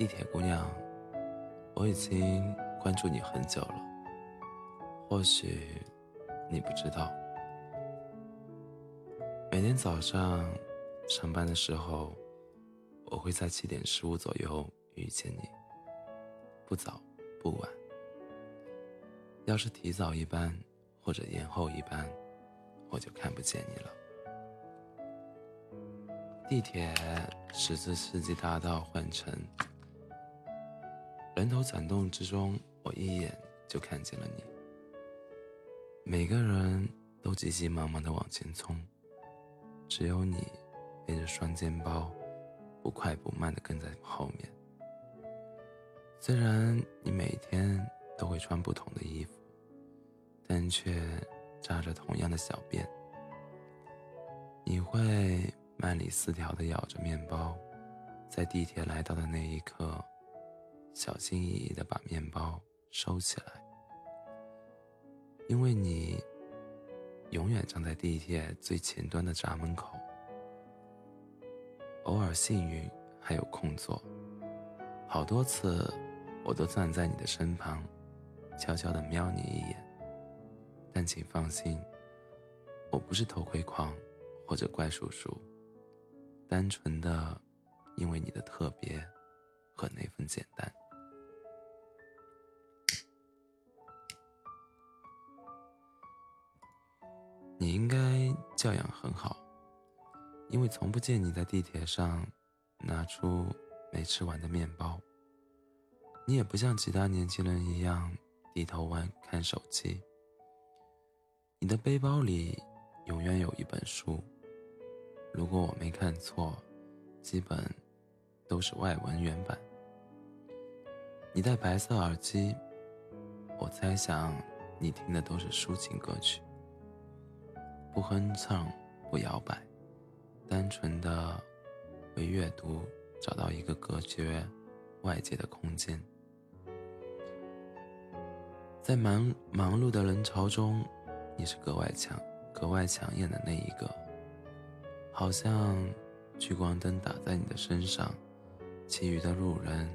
地铁姑娘，我已经关注你很久了，或许你不知道。每天早上上班的时候，我会在七点十五左右遇见你，不早不晚。要是提早一班或者延后一班，我就看不见你了。地铁十字世纪大道换乘。人头攒动之中，我一眼就看见了你。每个人都急急忙忙地往前冲，只有你背着双肩包，不快不慢地跟在后面。虽然你每天都会穿不同的衣服，但却扎着同样的小辫。你会慢里丝条地咬着面包，在地铁来到的那一刻。小心翼翼地把面包收起来，因为你永远站在地铁最前端的闸门口。偶尔幸运还有空座，好多次我都站在你的身旁，悄悄地瞄你一眼。但请放心，我不是偷窥狂或者怪叔叔，单纯的因为你的特别和那份简单。你应该教养很好，因为从不见你在地铁上拿出没吃完的面包。你也不像其他年轻人一样低头玩看手机。你的背包里永远有一本书，如果我没看错，基本都是外文原版。你戴白色耳机，我猜想你听的都是抒情歌曲。不哼唱，不摇摆，单纯的为阅读找到一个隔绝外界的空间。在忙忙碌的人潮中，你是格外强、格外抢眼的那一个，好像聚光灯打在你的身上，其余的路人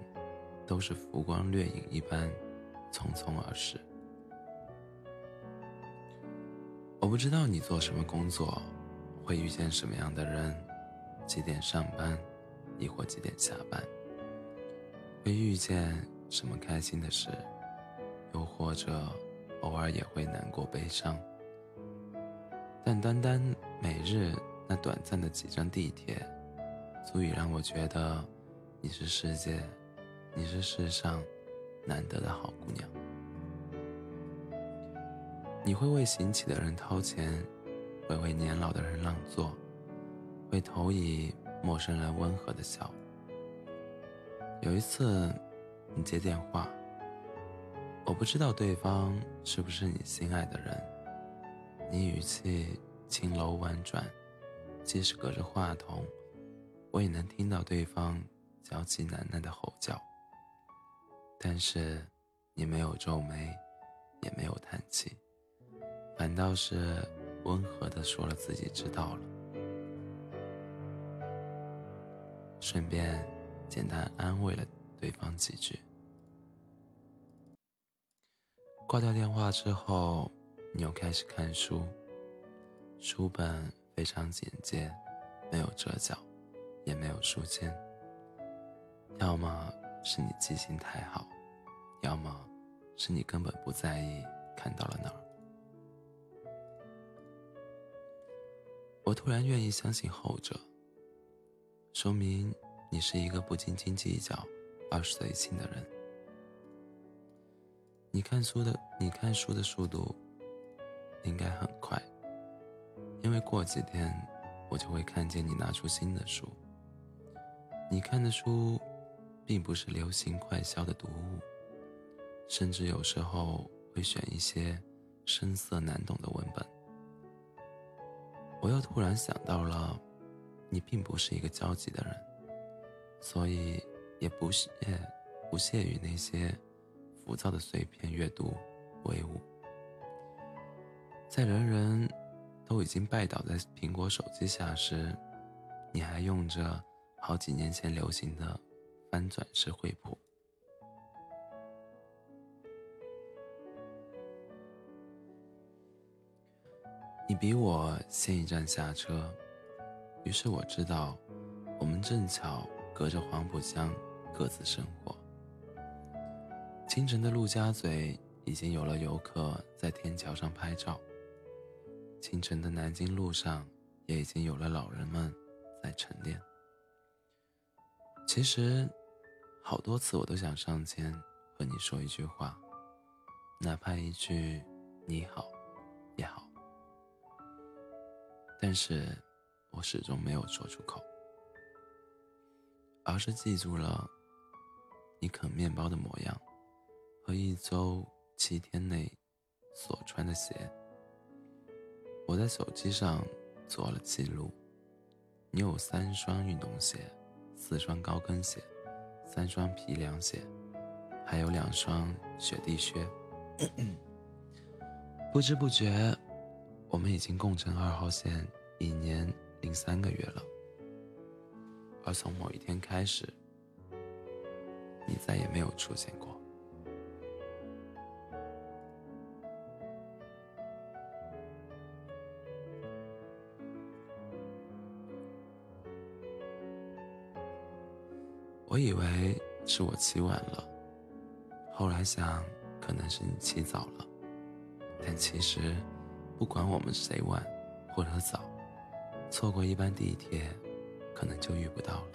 都是浮光掠影一般匆匆而逝。我不知道你做什么工作，会遇见什么样的人，几点上班，亦或几点下班，会遇见什么开心的事，又或者偶尔也会难过悲伤。但单单每日那短暂的几站地铁，足以让我觉得你是世界，你是世上难得的好姑娘。你会为行乞的人掏钱，会为年老的人让座，会投以陌生人温和的笑。有一次，你接电话，我不知道对方是不是你心爱的人，你语气轻柔婉转，即使隔着话筒，我也能听到对方焦急难耐的吼叫。但是，你没有皱眉，也没有叹气。反倒是温和的说了自己知道了，顺便简单安慰了对方几句。挂掉电话之后，你又开始看书，书本非常简洁，没有折角，也没有书签。要么是你记性太好，要么是你根本不在意看到了哪儿。我突然愿意相信后者，说明你是一个不斤斤计较、而随性的人。你看书的，你看书的速度应该很快，因为过几天我就会看见你拿出新的书。你看的书并不是流行快销的读物，甚至有时候会选一些深涩难懂的文本。我又突然想到了，你并不是一个焦急的人，所以也不屑不屑于那些浮躁的碎片阅读、威武。在人人都已经拜倒在苹果手机下时，你还用着好几年前流行的翻转式惠普。你比我先一站下车，于是我知道，我们正巧隔着黄浦江各自生活。清晨的陆家嘴已经有了游客在天桥上拍照，清晨的南京路上也已经有了老人们在晨练。其实，好多次我都想上前和你说一句话，哪怕一句“你好”也好。但是，我始终没有说出口，而是记住了你啃面包的模样和一周七天内所穿的鞋。我在手机上做了记录：你有三双运动鞋，四双高跟鞋，三双皮凉鞋，还有两双雪地靴。不知不觉。我们已经共乘二号线一年零三个月了，而从某一天开始，你再也没有出现过。我以为是我起晚了，后来想可能是你起早了，但其实。不管我们谁晚或者早，错过一班地铁，可能就遇不到了。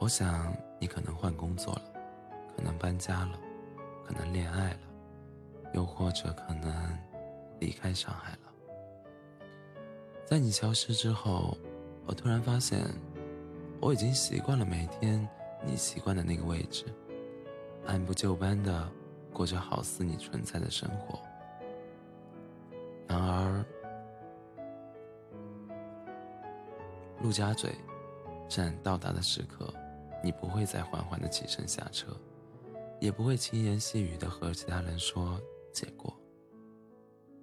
我想你可能换工作了，可能搬家了，可能恋爱了，又或者可能离开上海了。在你消失之后，我突然发现，我已经习惯了每天你习惯的那个位置。按部就班的过着好似你存在的生活。然而，陆家嘴站到达的时刻，你不会再缓缓的起身下车，也不会轻言细语的和其他人说结果。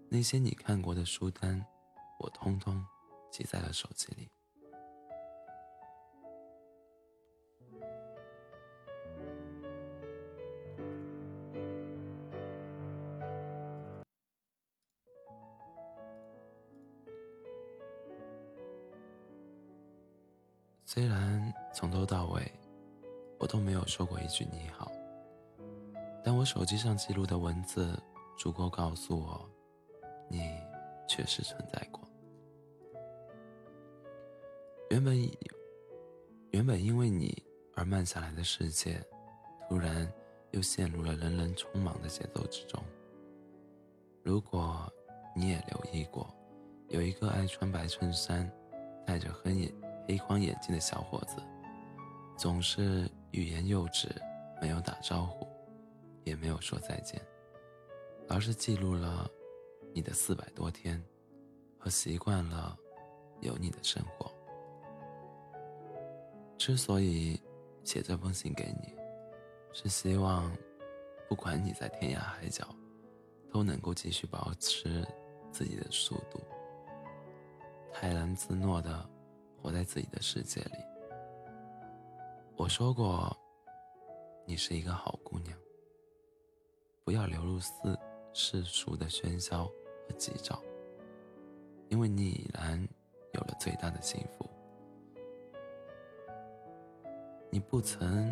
那些你看过的书单，我通通记在了手机里。虽然从头到尾，我都没有说过一句你好，但我手机上记录的文字足够告诉我，你确实存在过。原本以原本因为你而慢下来的世界，突然又陷入了人人匆忙的节奏之中。如果你也留意过，有一个爱穿白衬衫，戴着黑眼。黑框眼镜的小伙子，总是欲言又止，没有打招呼，也没有说再见，而是记录了你的四百多天，和习惯了有你的生活。之所以写这封信给你，是希望，不管你在天涯海角，都能够继续保持自己的速度，泰然自若的。活在自己的世界里。我说过，你是一个好姑娘。不要流入世世俗的喧嚣和急躁，因为你已然有了最大的幸福。你不曾，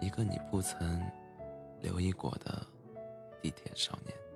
一个你不曾留意过的地铁少年。